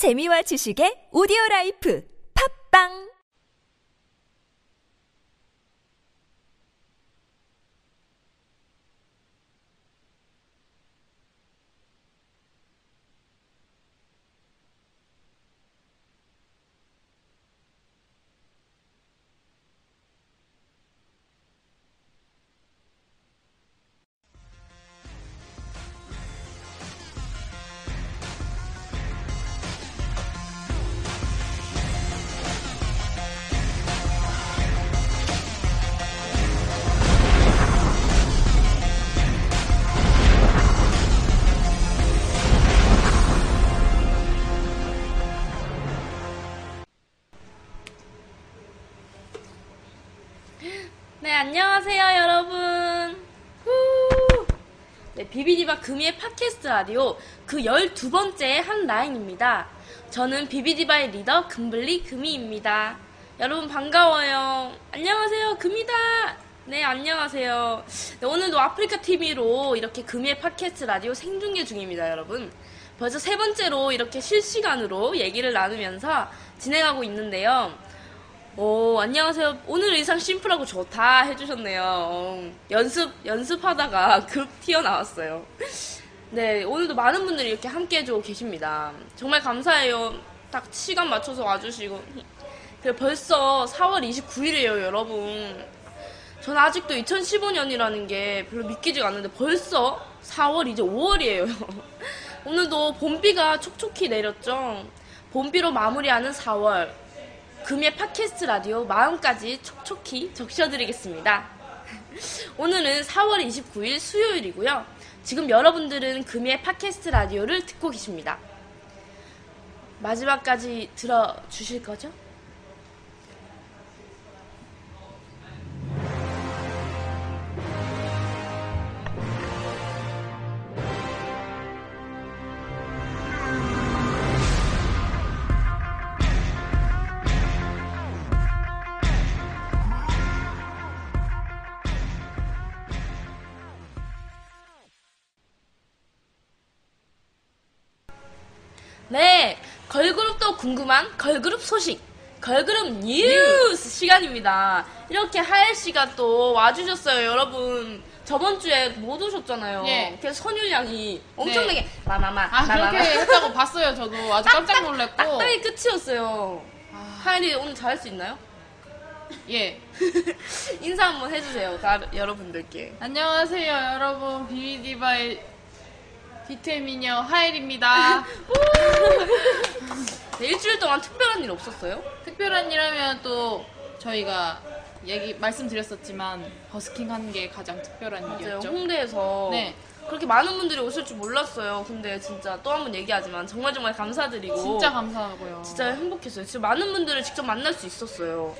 재미와 지식의 오디오 라이프. 팝빵 안녕하세요, 여러분. 후! 네, 비비디바 금이의 팟캐스트 라디오 그 12번째 한 라인입니다. 저는 비비디바의 리더 금블리 금이입니다. 여러분 반가워요. 안녕하세요, 금이다. 네, 안녕하세요. 네, 오늘도 아프리카 TV로 이렇게 금이의 팟캐스트 라디오 생중계 중입니다, 여러분. 벌써 세 번째로 이렇게 실시간으로 얘기를 나누면서 진행하고 있는데요. 오, 안녕하세요. 오늘 의상 심플하고 좋다 해주셨네요. 어, 연습, 연습하다가 급 튀어나왔어요. 네, 오늘도 많은 분들이 이렇게 함께 해주고 계십니다. 정말 감사해요. 딱 시간 맞춰서 와주시고. 그리고 벌써 4월 29일이에요, 여러분. 전 아직도 2015년이라는 게 별로 믿기지가 않는데 벌써 4월 이제 5월이에요. 오늘도 봄비가 촉촉히 내렸죠. 봄비로 마무리하는 4월. 금의 팟캐스트 라디오 마음까지 촉촉히 적셔드리겠습니다. 오늘은 4월 29일 수요일이고요. 지금 여러분들은 금의 팟캐스트 라디오를 듣고 계십니다. 마지막까지 들어주실 거죠? 네, 걸그룹도 궁금한 걸그룹 소식, 걸그룹 뉴스 시간입니다. 이렇게 하엘 씨가 또 와주셨어요, 여러분. 저번 주에 못 오셨잖아요. 예. 그래서 선율 양이 엄청나게 마마마, 아 마마마. 그렇게 했다고 봤어요 저도 아주 깜짝 놀랐고 딱딱이 끝이었어요. 아, 하엘이 오늘 잘할 수 있나요? 예 인사 한번 해주세요, 다, 여러분들께. 안녕하세요 여러분 비비디바의 뒤태 미녀 하엘입니다 네, 일주일 동안 특별한 일 없었어요? 특별한 일 하면 또 저희가 얘기 말씀드렸었지만 버스킹 한 게 가장 특별한 맞아요. 일이었죠 홍대에서 네. 그렇게 많은 분들이 오실 줄 몰랐어요. 근데 진짜 또 한 번 얘기하지만 정말 정말 감사드리고 진짜 감사하고요 진짜 행복했어요. 진짜 많은 분들을 직접 만날 수 있었어요.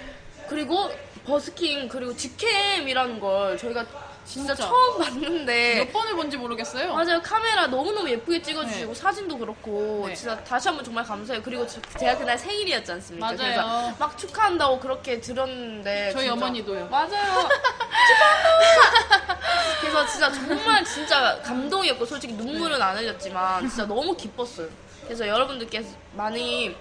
그리고 버스킹 그리고 직캠이라는 걸 저희가 진짜, 진짜. 처음 봤는데 몇 번을 본지 모르겠어요 맞아요. 카메라 너무너무 예쁘게 찍어주시고 네. 사진도 그렇고 네. 진짜 다시 한번 정말 감사해요. 그리고 저- 제가 그날 생일이었지 않습니까? 맞아요. 그래서 막 축하한다고 그렇게 들었는데 저희 진짜- 어머니도요. 맞아요. 축하한다. 그래서 진짜 정말 진짜 감동이었고 솔직히 눈물은 안 흘렸지만 진짜 너무 기뻤어요. 그래서 여러분들께서 많이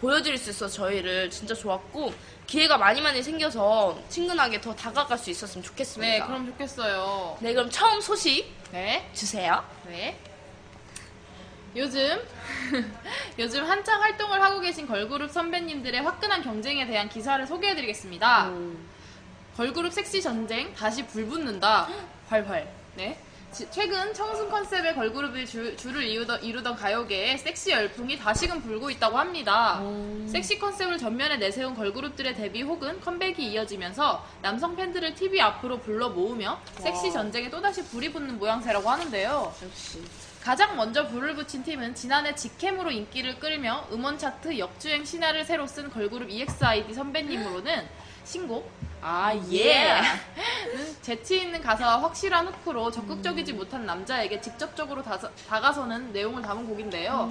보여드릴 수 있어서 저희를 진짜 좋았고 기회가 많이 많이 생겨서 친근하게 더 다가갈 수 있었으면 좋겠습니다. 네 그럼 좋겠어요 네, 그럼 처음 소식 네 주세요. 네. 요즘 요즘 한창 활동을 하고 계신 걸그룹 선배님들의 화끈한 경쟁에 대한 기사를 소개해드리겠습니다. 걸그룹 섹시 전쟁 다시 불붙는다. 활활. 네. 지- 최근 청순 컨셉의 걸그룹이 주, 를 이루던, 이루던 가요계에 섹시 열풍이 다시금 불고 있다고 합니다. 섹시 컨셉을 전면에 내세운 걸그룹들의 데뷔 혹은 컴백이 이어지면서 남성 팬들을 TV 앞으로 불러 모으며 섹시 전쟁에 또다시 불이 붙는 모양새라고 하는데요. 역시. 가장 먼저 불을 붙인 팀은 지난해 직캠으로 인기를 끌며 음원 차트 역주행 신화를 새로 쓴 걸그룹 EXID 선배님으로는 신곡 아 예. 는 재치 있는 가사와 확실한 후크로 적극적이지 못한 남자에게 직접적으로 다서- 다가서는 내용을 담은 곡인데요.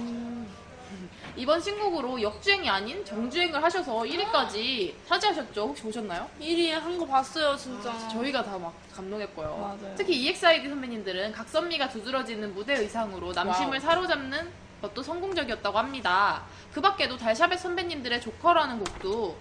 이번 신곡으로 역주행이 아닌 정주행을 하셔서 1위까지 차지하셨죠? 혹시 보셨나요? 1위 한거 봤어요, 진짜. 저희가 다 막 감동했고요. 맞아요. 특히 EXID 선배님들은 각선미가 두드러지는 무대 의상으로 남심을 wow. 사로잡는 것도 성공적이었다고 합니다. 그 밖에도 달샤벳 선배님들의 조커라는 곡도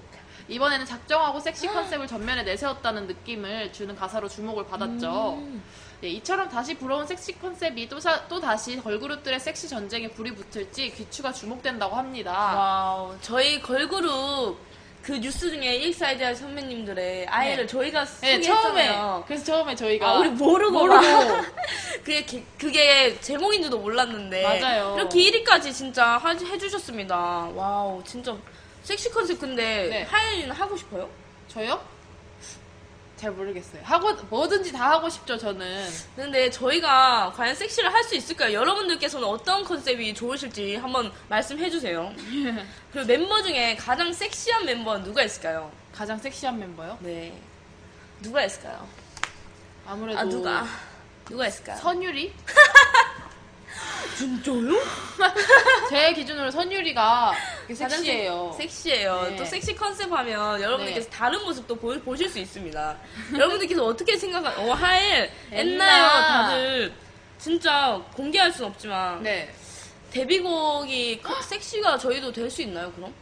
이번에는 작정하고 섹시 컨셉을 전면에 내세웠다는 느낌을 주는 가사로 주목을 받았죠. 음. 예, 이처럼 다시 불어온 섹시 컨셉이 또, 사- 또 다시 걸그룹들의 섹시 전쟁에 불이 붙을지 귀추가 주목된다고 합니다. Wow, 저희 걸그룹 그 뉴스 중에 EXID 선배님들의 아예를 네. 저희가 네, 처음에. 그래서 처음에 저희가 아, 우리 모르고 모르고 막. 그게 기- 그게 제목인 줄도 몰랐는데 맞아요. 이렇게 1위까지 진짜 하- 해주셨습니다. wow, 진짜 섹시 컨셉 근데 네. 하연이는 하고 싶어요? 저요? 잘 모르겠어요. 하고 뭐든지 다 하고 싶죠 저는. 근데 저희가 과연 섹시를 할 수 있을까요? 여러분들께서는 어떤 컨셉이 좋으실지 한번 말씀해 주세요. 그리고 멤버 중에 가장 섹시한 멤버는 누가 있을까요? 가장 섹시한 멤버요? 네. 누가 있을까요? 아무래도 아, 누가? 누가 있을까요? 선율이? 진짜요? 제 기준으로 선율이가 섹시해요. 섹- 섹시해요. 네. 또 섹시 컨셉 하면 여러분들께서 네. 다른 모습도 보, 보실 수 있습니다. 여러분들께서 어떻게 생각하, 어, 하일, 옛날. 옛나요? 다들 진짜 공개할 순 없지만. 네. 데뷔곡이 커- 섹시가 저희도 될 수 있나요, 그럼?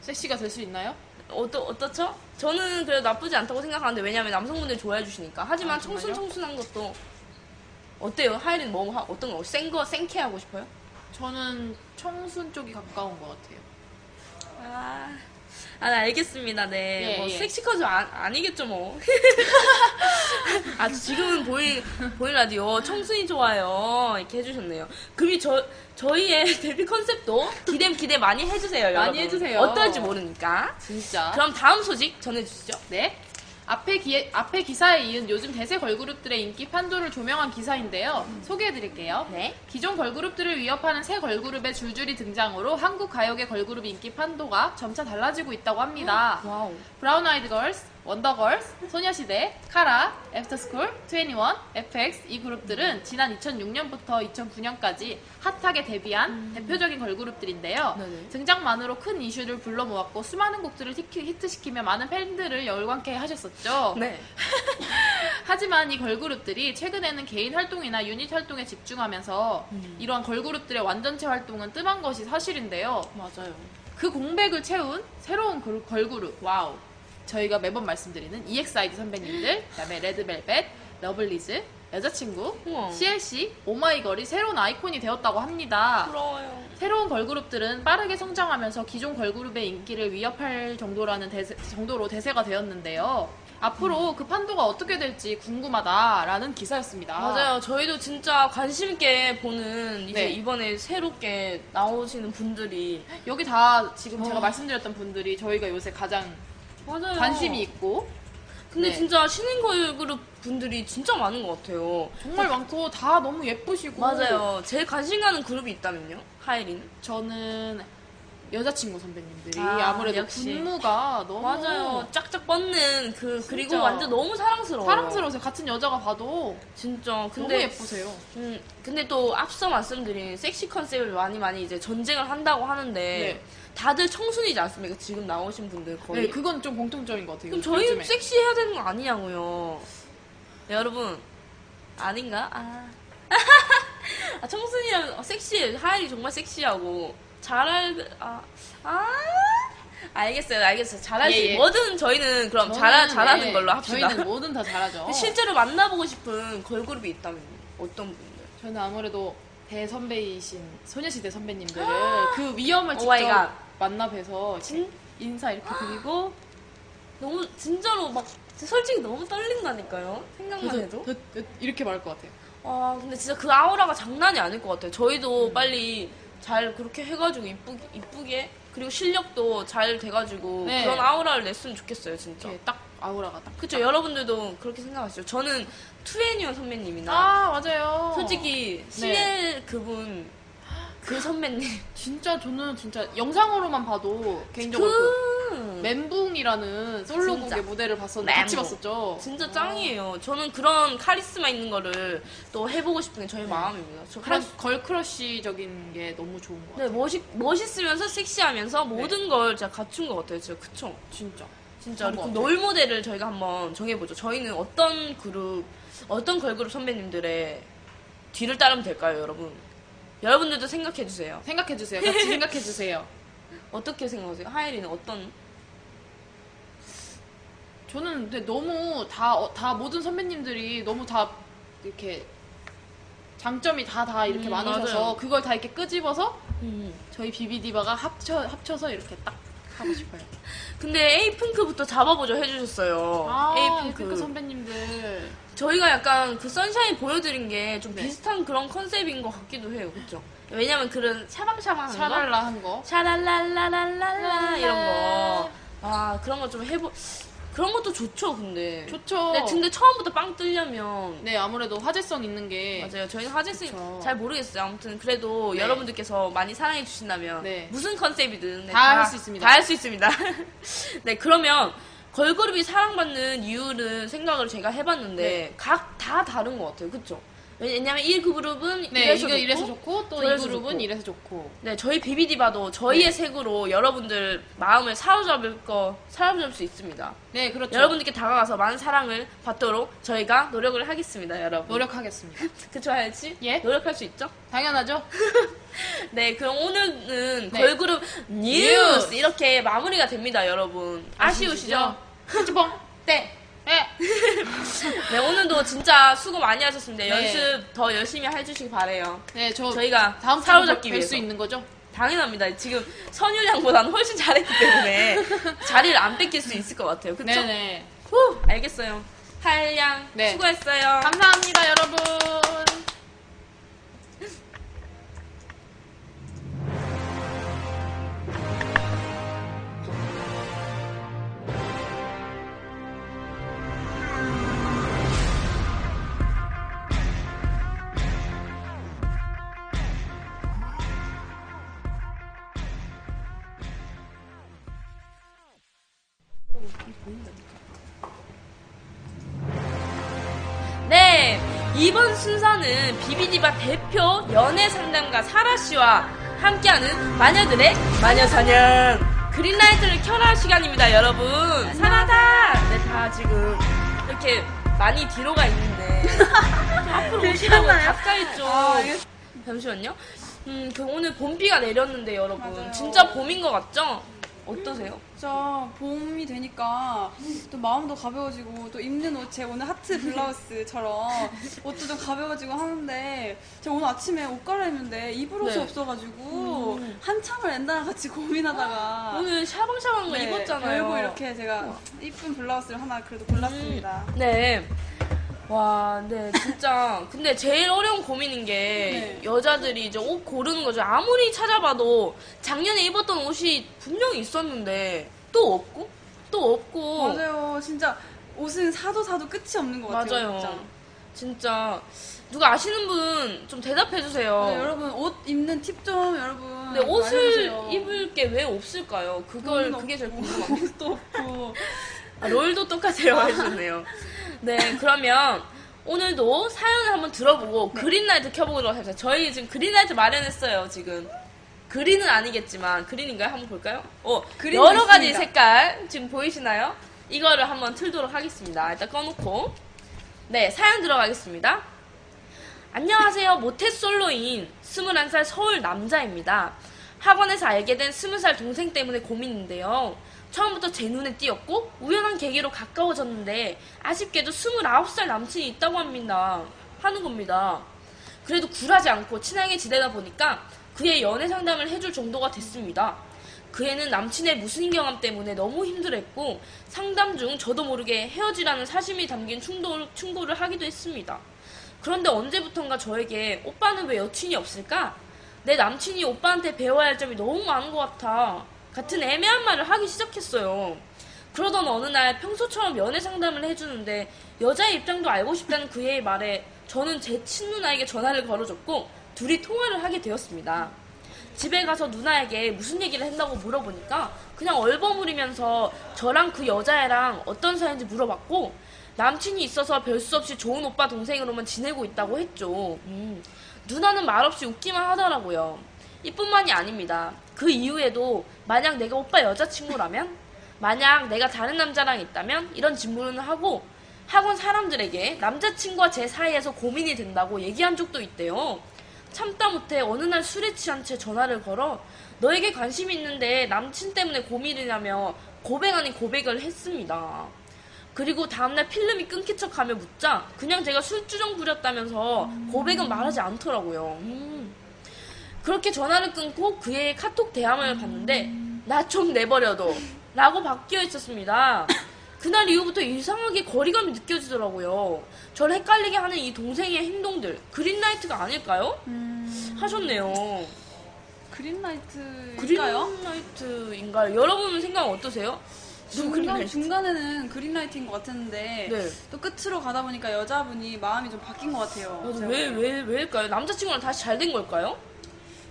섹시가 될 수 있나요? 어떠, 어떻죠? 저는 그래도 나쁘지 않다고 생각하는데, 왜냐면 남성분들이 좋아해 주시니까. 하지만 아, 정말요? 청순, 청순한 것도. 어때요? 하일은 뭐, 하- 어떤 거? 센 거, 생캐 하고 싶어요? 저는 청순 쪽이 가까운 것 같아요. 아, 아, 네, 알겠습니다. 네. 예, 뭐, 예. 섹시까지 아, 아니겠죠, 뭐. 아, 지금은 보이, 보이 라디오 청순이 좋아요. 이렇게 해주셨네요. 그럼 저, 저희의 데뷔 컨셉도 기대, 기대 많이 해주세요, 여러분. 많이 해주세요. 어떨지 모르니까. 진짜. 그럼 다음 소식 전해주시죠. 네. 앞에, 기, 앞에 기사에 이은 요즘 대세 걸그룹들의 인기 판도를 조명한 기사인데요. 소개해드릴게요. 네. 기존 걸그룹들을 위협하는 새 걸그룹의 줄줄이 등장으로 한국 가요계 걸그룹 인기 판도가 점차 달라지고 있다고 합니다. Wow. 브라운 아이드 걸스, 원더걸스, 소녀시대, 카라, 애프터스쿨, 2NE1, FX 이 그룹들은 지난 2006년부터 2009년까지 핫하게 데뷔한 대표적인 걸그룹들인데요. 네네. 등장만으로 큰 이슈를 불러 모았고 수많은 곡들을 히트- 히트시키며 많은 팬들을 열광케 하셨었죠. 네. 하지만 이 걸그룹들이 최근에는 개인 활동이나 유닛 활동에 집중하면서 이러한 걸그룹들의 완전체 활동은 뜸한 것이 사실인데요. 맞아요. 그 공백을 채운 새로운 그- 걸그룹 wow 저희가 매번 말씀드리는 EXID 선배님들 그다음에 레드벨벳, 러블리즈, 여자친구, 우와. CLC, 오마이걸이 새로운 아이콘이 되었다고 합니다. 부러워요. 새로운 걸그룹들은 빠르게 성장하면서 기존 걸그룹의 인기를 위협할 정도라는 대세, 정도로 대세가 되었는데요. 앞으로 그 판도가 어떻게 될지 궁금하다라는 기사였습니다. 맞아요. 저희도 진짜 관심 있게 보는 이제 네. 이번에 새롭게 나오시는 분들이. 여기 다 지금 제가 어. 말씀드렸던 분들이 저희가 요새 가장 맞아요. 관심이 있고 근데 네. 진짜 신인 걸그룹 분들이 진짜 많은 것 같아요. 정말 많고 다 너무 예쁘시고 맞아요. 제일 관심 가는 그룹이 있다면요? 하이린. 저는 여자친구 선배님들이 아, 아, 무래도 역시. 군무가 너무 맞아요. 짝짝 뻗는 그 그리고 진짜. 완전 너무 사랑스러워요. 사랑스러우세요. 같은 여자가 봐도 진짜. 근데 너무 예쁘세요. 음, 근데 또 앞서 말씀드린 섹시 컨셉을 많이 많이 이제 전쟁을 한다고 하는데 네. 다들 청순이지 않습니까? 지금 나오신 분들 거의. 네, 그건 좀 공통점인 것 같아요. 그럼 저희 요즘에. 섹시해야 되는 거 아니냐고요. 네, 여러분 아닌가? 아, 아 청순이랑 어, 섹시해. 하일이 정말 섹시하고 잘할 아, 아 알겠어요, 알겠어요. 잘할 예, 수 예. 뭐든 저희는 그럼 잘 잘하는 네, 걸로 합시다. 저희는 뭐든 다 잘하죠. 실제로 만나보고 싶은 걸그룹이 있다면 어떤 분들? 저는 아무래도 대선배이신 소녀시대 선배님들을 그 위험을 oh my 직접 god. 만나 뵈서 진 인사 이렇게 드리고 너무 진짜로 막 솔직히 너무 떨린다니까요. 생각만 해도. 이렇게 말할 것 같아요. 아 근데 진짜 그 아우라가 장난이 아닐 것 같아요. 저희도 빨리 잘 그렇게 해가지고 이쁘게 이쁘게 그리고 실력도 잘 돼가지고 네. 그런 아우라를 냈으면 좋겠어요 진짜. 이렇게 딱 아우라가 딱. 그쵸 여러분들도 그렇게 생각하시죠. 저는 투애니언 선배님이나 아 맞아요. 솔직히 CL 그분 그 선배님 진짜 저는 진짜 영상으로만 봐도 개인적으로 그그 멘붕이라는 솔로곡의 진짜. 무대를 봤었는데 같이 멘붕. 봤었죠. 진짜 짱이에요. 저는 그런 카리스마 있는 거를 또 해보고 싶은 게 저희 마음입니다. 저 그런 카리스- 걸크러쉬적인 게 너무 좋은 것 같아요. 네, 멋있, 멋있으면서 섹시하면서 모든 걸 진짜 갖춘 것 같아요. 진짜 그쵸? 진짜. 진짜 그런 것그 같아요. 롤 모델을 저희가 한번 정해보죠. 저희는 어떤 그룹, 어떤 걸그룹 선배님들의 뒤를 따르면 될까요, 여러분? 여러분들도 생각해주세요. 생각해주세요. 같이 생각해주세요. 어떻게 생각하세요? 하예리는 어떤? 저는 근데 너무 다, 어, 다 모든 선배님들이 너무 다 이렇게 장점이 다 다 이렇게 음, 많으셔서 맞아요. 그걸 다 이렇게 끄집어서 음. 저희 비비디바가 합쳐, 합쳐서 이렇게 딱 하고 싶어요. 근데 에이핑크부터 잡아보죠 해주셨어요. 아, 에이핑크. 에이핑크 선배님들. 저희가 약간 그 sunshine 보여드린 게좀 네. 비슷한 그런 컨셉인 것 같기도 해요. 그쵸? 왜냐면 그런 샤방샤방한 거. 샤랄라 한 거. 샤랄랄라랄랄라 이런 거. 아 그런 거 좀 해보. 그런 것도 좋죠, 근데. 좋죠. 네, 근데 처음부터 빵 뜨려면 네, 아무래도 화제성 있는 게. 맞아요. 저희는 화제스 그쵸. 잘 모르겠어요. 아무튼 그래도 네. 여러분들께서 많이 사랑해 주신다면 네. 무슨 컨셉이든 네, 다할 수 있습니다. 다 할 수 있습니다. 네, 그러면 걸그룹이 사랑받는 이유를 생각을 제가 해봤는데 네. 각다 다른 것 같아요. 그쵸? 왜냐면 이 그룹은 네, 이래서 좋고, 이래서 좋고 또이 저래서 그룹은 좋고. 이래서 좋고. 네, 저희 비비디바도 저희의 네. 색으로 여러분들 마음을 사로잡을 거 사로잡을 수 있습니다. 네, 그렇죠. 여러분들께 다가가서 많은 사랑을 받도록 저희가 노력을 하겠습니다, 여러분. 노력하겠습니다. 그쵸, 하연씨? 예? 노력할 수 있죠? 당연하죠? 네, 그럼 오늘은 네. 걸그룹 뉴스 뉴스. 이렇게 마무리가 됩니다, 여러분. 아쉬우시죠? 찌뽕. 네. 네. 네, 오늘도 진짜 수고 많이 하셨습니다. 네. 연습 더 열심히 해주시기 바래요. 네, 저 저희가 다음 사로잡기 위해서. 뵐수 있는 거죠? 당연합니다. 지금 선율양보다는 훨씬 잘했기 때문에 자리를 안 뺏길 수 있을 것 같아요. 그쵸? 네네. 후, 알겠어요. 하일양 네. 수고했어요. 감사합니다, 여러분. 대표 연애 상담가 사라 씨와 함께하는 마녀들의 마녀 사냥 그린라이트를 켜라 시간입니다, 여러분. 사라다. 네, 다 지금 이렇게 많이 뒤로 가 있는데 좀 앞으로 오시라고 가까이 좀. 잠시만요. 음, 그 오늘 봄비가 내렸는데 여러분 맞아요. 진짜 봄인 것 같죠? 어떠세요? 진짜 봄이 되니까 또 마음도 가벼워지고 또 입는 옷 제 오늘 하트 블라우스처럼 옷도 좀 가벼워지고 하는데 제가 오늘 아침에 옷 갈아입는데 입을 옷이 네. 없어가지고 음. 한참을 엔다랑 같이 고민하다가 오늘 샤방샤방한 거 네, 입었잖아요. 결국 이렇게 제가 이쁜 블라우스를 하나 그래도 골랐습니다. 네. 와, 네, 진짜. 근데 제일 어려운 고민인 게 네. 여자들이 이제 옷 고르는 거죠. 아무리 찾아봐도 작년에 입었던 옷이 분명히 있었는데 또 없고 또 없고 맞아요. 진짜 옷은 사도 사도 끝이 없는 것 같아요. 맞아요. 진짜. 진짜 누가 아시는 분 좀 대답해 주세요. 네, 여러분 옷 입는 팁 좀 여러분. 근데 옷을. 입을 게 왜 없을까요? 그걸 그게 제일 궁금합니다. 옷도 없고. 아, 롤도 똑같아요 해주셨네요. 네, 그러면 오늘도 사연을 한번 들어보고 그린라이트 켜보도록 합시다. 저희 지금 그린라이트 마련했어요, 지금. 그린은 아니겠지만, 그린인가요? 한번 볼까요? 어, 그린도 여러 가지 있습니다. 색깔 지금 보이시나요? 이거를 한번 틀도록 하겠습니다. 일단 꺼놓고. 네, 사연 들어가겠습니다. 안녕하세요. 모태솔로인 21살 서울 남자입니다. 학원에서 알게 된 20살 동생 때문에 고민인데요. 처음부터 제 눈에 띄었고 우연한 계기로 가까워졌는데 아쉽게도 29살 남친이 있다고 합니다. 하는 겁니다. 그래도 굴하지 않고 친하게 지내다 보니까 그의 연애 상담을 해줄 정도가 됐습니다. 그 애는 남친의 무슨 경험 때문에 너무 힘들었고 상담 중 저도 모르게 헤어지라는 사심이 담긴 충돌, 충고를 하기도 했습니다. 그런데 언제부턴가 저에게 오빠는 왜 여친이 없을까? 내 남친이 오빠한테 배워야 할 점이 너무 많은 것 같아. 같은 애매한 말을 하기 시작했어요. 그러던 어느 날 평소처럼 연애 상담을 해주는데 여자의 입장도 알고 싶다는 그의 말에 저는 제 친누나에게 전화를 걸어줬고 둘이 통화를 하게 되었습니다. 집에 가서 누나에게 무슨 얘기를 했다고 물어보니까 그냥 얼버무리면서 저랑 그 여자애랑 어떤 사이인지 물어봤고 남친이 있어서 별 수 없이 좋은 오빠 동생으로만 지내고 있다고 했죠. 음, 누나는 말없이 웃기만 하더라고요. 이뿐만이 아닙니다. 그 이후에도 만약 내가 오빠 여자친구라면 만약 내가 다른 남자랑 있다면 이런 질문을 하고 학원 사람들에게 남자친구와 제 사이에서 고민이 된다고 얘기한 적도 있대요. 참다 못해 어느 날 술에 취한 채 전화를 걸어 너에게 관심이 있는데 남친 때문에 고민이냐며 고백 아닌 고백을 했습니다. 그리고 다음날 필름이 끊긴 척 하며 묻자 그냥 제가 술주정 부렸다면서 고백은 말하지 않더라고요. 음. 그렇게 전화를 끊고 그의 카톡 대화만을 봤는데 나 좀 내버려둬 라고 바뀌어 있었습니다. 그날 이후부터 이상하게 거리감이 느껴지더라고요. 저를 헷갈리게 하는 이 동생의 행동들 그린라이트가 아닐까요? 음, 하셨네요. 그린라이트일까요? 그린라이트인가요? 여러분 생각 어떠세요? 중간? 중간에는 그린라이트인 것 같았는데 네. 또 끝으로 가다 보니까 여자분이 마음이 좀 바뀐 것 같아요. 맞아, 제가 왜, 보기엔. 왜, 왜일까요? 남자친구랑 다시 잘 된 걸까요?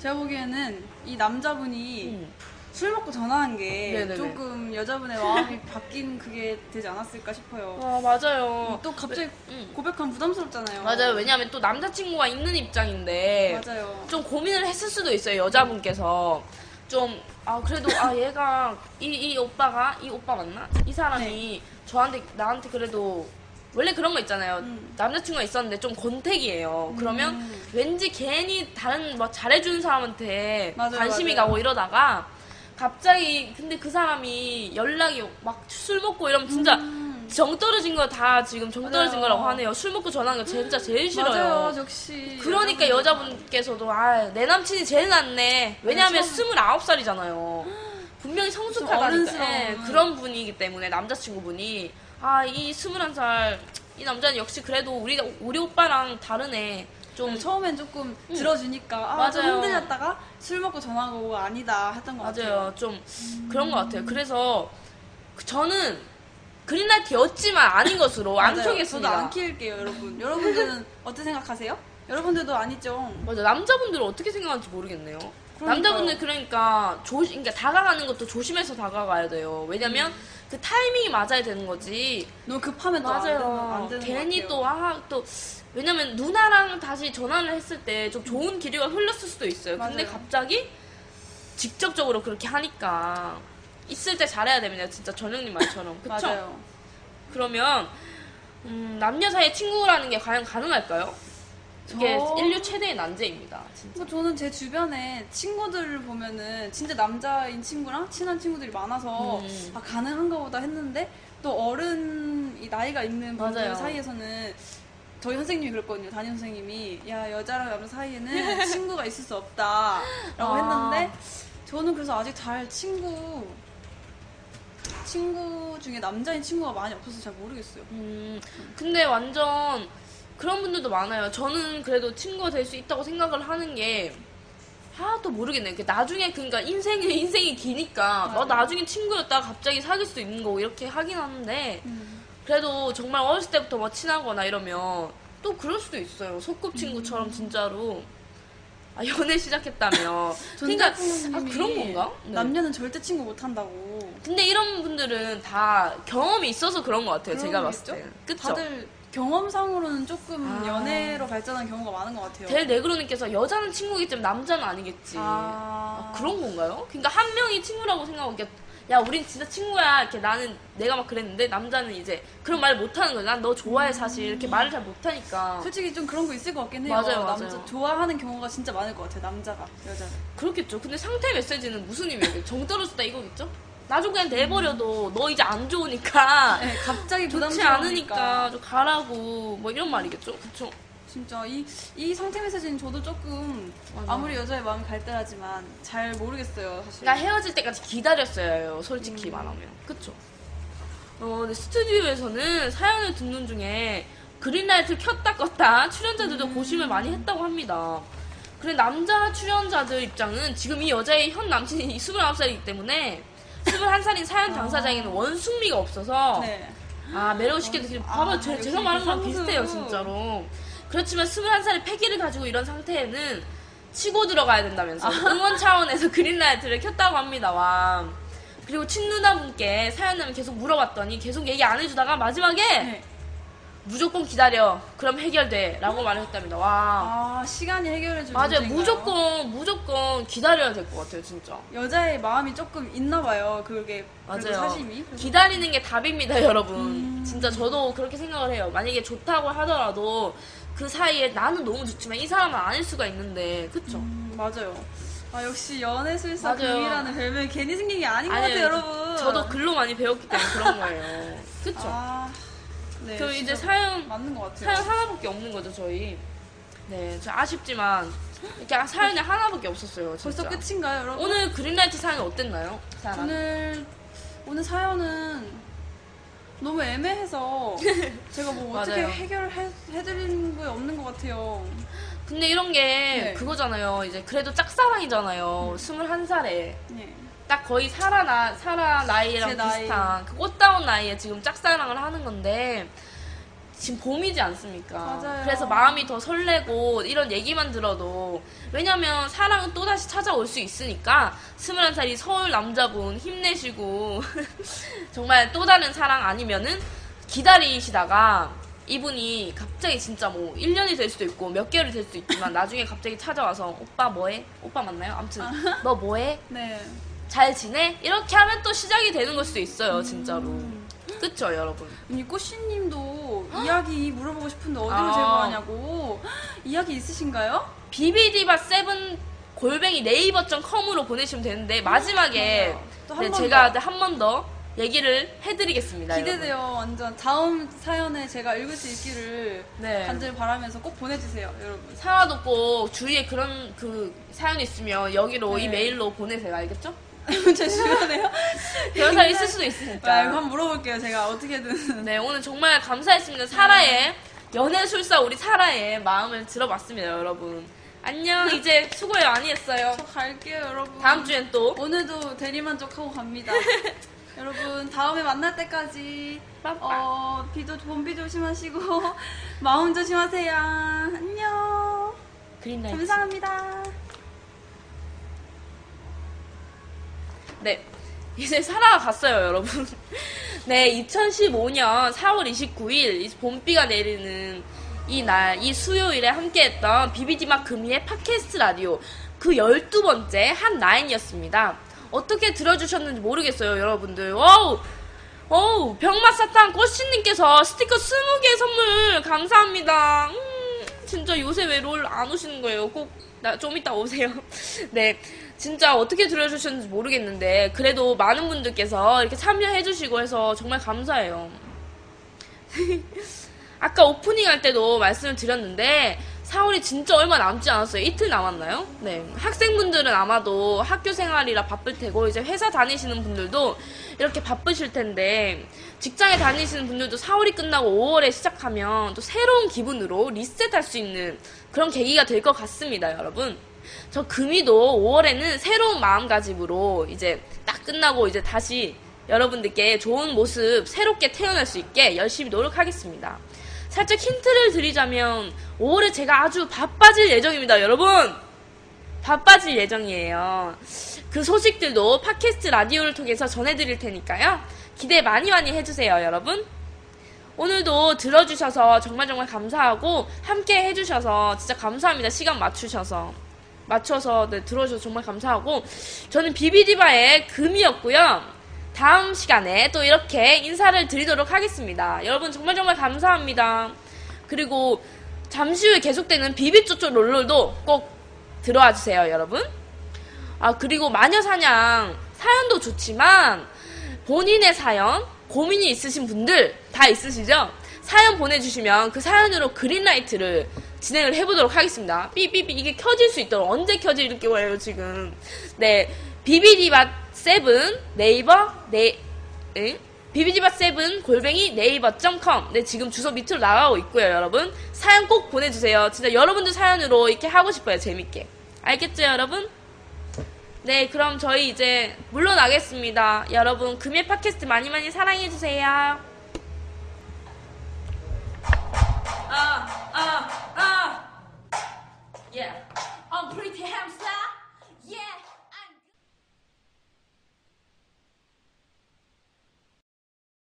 제가 보기에는 이 남자분이 음. 술 먹고 전화한 게 네네네. 조금 여자분의 마음이 바뀐 그게 되지 않았을까 싶어요. 아, 맞아요. 또 갑자기 음. 고백하면 부담스럽잖아요. 맞아요. 왜냐하면 또 남자친구가 있는 입장인데 맞아요. 좀 고민을 했을 수도 있어요. 여자분께서 좀 아 그래도 아 얘가 이, 이 오빠가 이 오빠 맞나? 이 사람이 저한테 나한테 그래도 원래 그런 거 있잖아요. 음. 남자친구가 있었는데 좀 권태기예요. 그러면 음. 왠지 괜히 다른 뭐 잘해주는 사람한테 맞아요, 관심이 맞아요. 가고 이러다가 갑자기 근데 그 사람이 연락이 막 술 먹고 이러면 진짜 음. 정 떨어진 거 다 지금 정 떨어진 맞아요. 거라고 하네요. 술 먹고 전화하는 거 진짜 제일 싫어요. 맞아요, 역시. 그러니까 여자분께서도 아 내 남친이 제일 낫네. 왜냐하면 처음- 29살이잖아요. 분명히 성숙하다니까 어른스러운. 예, 그런 분이기 때문에 남자친구분이 아이 21살 이 남자는 역시 그래도 우리 우리 오빠랑 다르네. 좀좀 처음엔 조금 들어주니까 아, 음. 맞아요. 좀 흔들렸다가 술 먹고 전화하고 아니다 했던 것 같아요. 맞아요. 좀 그런 것 같아요. 그래서 그- 저는 그린라이트였지만 아닌 것으로 안 맞아요. 켜겠습니다. 저도 안 키울게요, 여러분. 여러분들은 어떻게 생각하세요? 여러분들도 아니죠. 맞아 남자분들은 어떻게 생각하는지 모르겠네요. 남자분들 그러니까 조 그러니까 다가가는 것도 조심해서 다가가야 돼요. 왜냐면 음. 그 타이밍이 맞아야 되는 거지. 너무 급하면 또안 되는, 맞아요. 안 되는 괜히 것또아 또 왜냐면 누나랑 다시 전화를 했을 때 좀 좋은 기류가 흘렀을 수도 있어요. 근데 맞아요. 갑자기 직접적으로 그렇게 하니까 있을 때 잘해야 됩니다. 진짜 전영님 말처럼. 그쵸? 맞아요. 그러면 음, 남녀 사이의 친구라는 게 과연 가능할까요? 이게 저- 인류 최대의 난제입니다. 진짜. 뭐 저는 제 주변에 친구들을 보면은 진짜 남자인 친구랑 친한 친구들이 많아서 음. 아, 가능한가 보다 했는데 또 어른 이 나이가 있는 분들 맞아요. 사이에서는 저희 선생님이 그랬거든요. 담임 선생님이 야 여자랑 남자 사이에는 친구가 있을 수 없다라고 아. 했는데 저는 그래서 아직 잘 친구 친구 중에 남자인 친구가 많이 없어서 잘 모르겠어요. 음, 근데 완전 그런 분들도 많아요. 저는 그래도 친구가 될 수 있다고 생각을 하는 게, 아, 또 모르겠네요. 그 나중에, 그러니까 인생이, 인생이 기니까, 너 맞아요. 나중에 친구였다가 갑자기 사귈 수도 있는 거고, 이렇게 하긴 하는데, 음. 그래도 정말 어렸을 때부터 뭐 친하거나 이러면, 또 그럴 수도 있어요. 소꿉친구처럼 음. 진짜로. 아, 연애 시작했다며. 그러니까, 아, 그런 건가? 네. 남녀는 절대 친구 못 한다고. 근데 이런 분들은 다 경험이 있어서 그런 것 같아요. 제가 봤을? 때. 그쵸? 다들 경험상으로는 조금 아. 연애로 발전한 경우가 많은 것 같아요. 델 네그로님께서 여자는 친구겠지만 남자는 아니겠지. 아. 아, 그런 건가요? 그러니까 한 명이 친구라고 생각하고 이렇게 야 우린 진짜 친구야 이렇게 나는 내가 막 그랬는데 남자는 이제 그런 말 못하는 거야. 난 너 좋아해 사실 이렇게 말을 잘 못하니까 솔직히 좀 그런 거 있을 것 같긴 해요. 맞아요, 남자 맞아요. 좋아하는 경우가 진짜 많을 것 같아요. 남자가 여자를. 그렇겠죠. 근데 상태 메시지는 무슨 의미예요? 정 떨어졌다 이거겠죠? 나중 그냥 내버려도 너 이제 안 좋으니까 네, 갑자기 좋지. 않으니까 좀 가라고 뭐 이런 말이겠죠. 그쵸? 진짜 이, 이 상태 메시지는 저도 조금 맞아. 아무리 여자의 마음이 갈대하지만 잘 모르겠어요. 사실. 그러니까 헤어질 때까지 기다렸어야 해요. 솔직히 음. 말하면. 그쵸? 어, 근데 스튜디오에서는 사연을 듣는 중에 그린라이트를 켰다 껐다 출연자들도 음. 고심을 많이 했다고 합니다. 그래 남자 출연자들 입장은 지금 이 여자의 현 남친이 29살이기 때문에 21살인 사연 당사자에게는 원숭미가 없어서 아. 네. 아 매력시켜도 지금 아, 봐봐 제, 제가 말한 거랑 선수. 비슷해요 진짜로 그렇지만 21살의 패기를 가지고 이런 상태에는 치고 들어가야 된다면서 아. 응원 차원에서 그린라이트를 켰다고 합니다 와 그리고 친누나분께 사연을 계속 물어봤더니 계속 얘기 안 해주다가 마지막에 네. 무조건 기다려 그럼 해결돼 라고 말을 했답니다 와 아 시간이 해결해줄 맞아요 문제인가요? 무조건 무조건 기다려야 될 것 같아요 진짜 여자의 마음이 조금 있나 봐요. 그게 그래도 맞아요. 사심이. 그래서 기다리는 게 답입니다, 여러분. 음. 진짜 저도 그렇게 생각을 해요. 만약에 좋다고 하더라도 그 사이에 나는 너무 좋지만 이 사람은 아닐 수가 있는데, 그쵸? 음, 맞아요. 아 역시 연애술사 맞아요. 금이라는 별명이 괜히 생긴 게 아닌 것 같아요 여러분. 저도 글로 많이 배웠기 때문에 그런 거예요. 그쵸? 아, 네, 그럼 이제 사연 맞는 것 같아요. 사연 하나밖에 없는 거죠 저희. 네, 저 아쉽지만 이렇게 사연이 하나밖에 없었어요. 진짜. 벌써 끝인가요, 여러분? 오늘 그린라이트 사연이 어땠나요? 사연. 오늘 오늘 사연은 너무 애매해서 제가 뭐 어떻게 맞아요. 해결해드리는 게 없는 것 같아요. 근데 이런 게 네. 그거잖아요. 이제 그래도 짝사랑이잖아요. 21살에. 네. 딱 거의 사라, 나, 사라 나이랑 나이. 비슷한 그 꽃다운 나이에 지금 짝사랑을 하는 건데 지금 봄이지 않습니까? 맞아요. 그래서 마음이 더 설레고 이런 얘기만 들어도 왜냐면 사랑은 또 다시 찾아올 수 있으니까 21살이 서울 남자분 힘내시고 정말 또 다른 사랑 아니면은 기다리시다가 이분이 갑자기 진짜 뭐 1년이 될 수도 있고 몇 개월이 될 수도 있지만 나중에 갑자기 찾아와서 오빠 뭐해? 오빠 맞나요? 아무튼 너 뭐해? 네. 잘 지내? 이렇게 하면 또 시작이 되는 걸 수도 있어요, 진짜로. 음. 그쵸, 여러분? 아니 꼬씨님도 이야기 물어보고 싶은데 어디로 아. 제보하냐고 이야기 있으신가요? 비비디바 세븐 골뱅이 네이버.com으로 보내시면 되는데, 마지막에 네, 번 제가 더. 한번 더 얘기를 해드리겠습니다. 기대돼요 완전 다음 사연에 제가 읽을 수 있기를 네. 간절히 바라면서 꼭 보내주세요 여러분 사라도 꼭 주위에 그런 그 사연이 있으면 여기로 네. 이 메일로 보내세요. 알겠죠? 제 주변에요? 그런 사람 있을 수도 아, 있으니까. 한번 물어볼게요 제가 어떻게든 네, 오늘 정말 감사했습니다. 사라의 연애술사 우리 사라의 마음을 들어봤습니다, 여러분. 안녕. 이제 수고해요. 아니했어요. 저 갈게요 여러분 다음 주엔 또. 오늘도 대리만족하고 갑니다 여러분 다음에 만날 때까지. 어, 비도 봄비 조심하시고 마음 조심하세요 안녕 그린라이트. 감사합니다 네. 이제 사라가 갔어요, 여러분. 네, 2015년 4월 29일, 이 봄비가 내리는 이 날, 이 수요일에 함께했던 비비디막 금이의 팟캐스트 라디오 그 12번째 한 라인이었습니다. 어떻게 들어주셨는지 모르겠어요, 여러분들. Wow! 어우, 병맛사탕 꽃씨님께서 스티커 20개 선물 감사합니다. 음, 진짜 요새 왜 롤 안 오시는 거예요? 꼭, 나, 좀 이따 오세요. 네. 진짜 어떻게 들어주셨는지 모르겠는데, 그래도 많은 분들께서 이렇게 참여해주시고 해서 정말 감사해요. 아까 오프닝 할 때도 말씀을 드렸는데 4월이 진짜 얼마 남지 않았어요. 이틀 남았나요? 네. 학생분들은 아마도 학교 생활이라 바쁠 테고 이제 회사 다니시는 분들도 이렇게 바쁘실 텐데 직장에 다니시는 분들도 4월이 끝나고 5월에 시작하면 또 새로운 기분으로 리셋할 수 있는 그런 계기가 될 것 같습니다, 여러분. 저 금이도 5월에는 새로운 마음가짐으로 이제 딱 끝나고 이제 다시 여러분들께 좋은 모습 새롭게 태어날 수 있게 열심히 노력하겠습니다. 살짝 힌트를 드리자면 5월에 제가 아주 바빠질 예정입니다, 여러분. 바빠질 예정이에요. 그 소식들도 팟캐스트 라디오를 통해서 전해드릴 테니까요. 기대 많이 많이 해주세요, 여러분. 오늘도 들어주셔서 정말 정말 감사하고 함께 해주셔서 진짜 감사합니다. 시간 맞추셔서. 맞춰서 네, 들어주셔서 정말 감사하고 저는 비비디바의 금이었고요. 다음 시간에 또 이렇게 인사를 드리도록 하겠습니다. 여러분 정말 정말 감사합니다. 그리고 잠시 후에 계속되는 비비쪼쪼 롤롤도 꼭 들어와 주세요, 여러분. 아, 그리고 마녀사냥 사연도 좋지만 본인의 사연, 고민이 있으신 분들 다 있으시죠? 사연 보내주시면 그 사연으로 그린라이트를 진행을 해보도록 하겠습니다. 삐삐삐 이게 켜질 수 있도록 언제 켜질 거예요 지금? 네 비비디바 seven 네이버 네 응? 비비디바 seven 골뱅이 네이버.com 네 지금 주소 밑으로 나가고 있고요 여러분 사연 꼭 보내주세요 진짜 여러분들 사연으로 이렇게 하고 싶어요 재밌게 알겠죠 여러분? 네 그럼 저희 이제 물러나겠습니다 여러분 금요 팟캐스트 많이 많이 사랑해주세요 Ah, ah, ah. Yeah. I'm pretty hamster.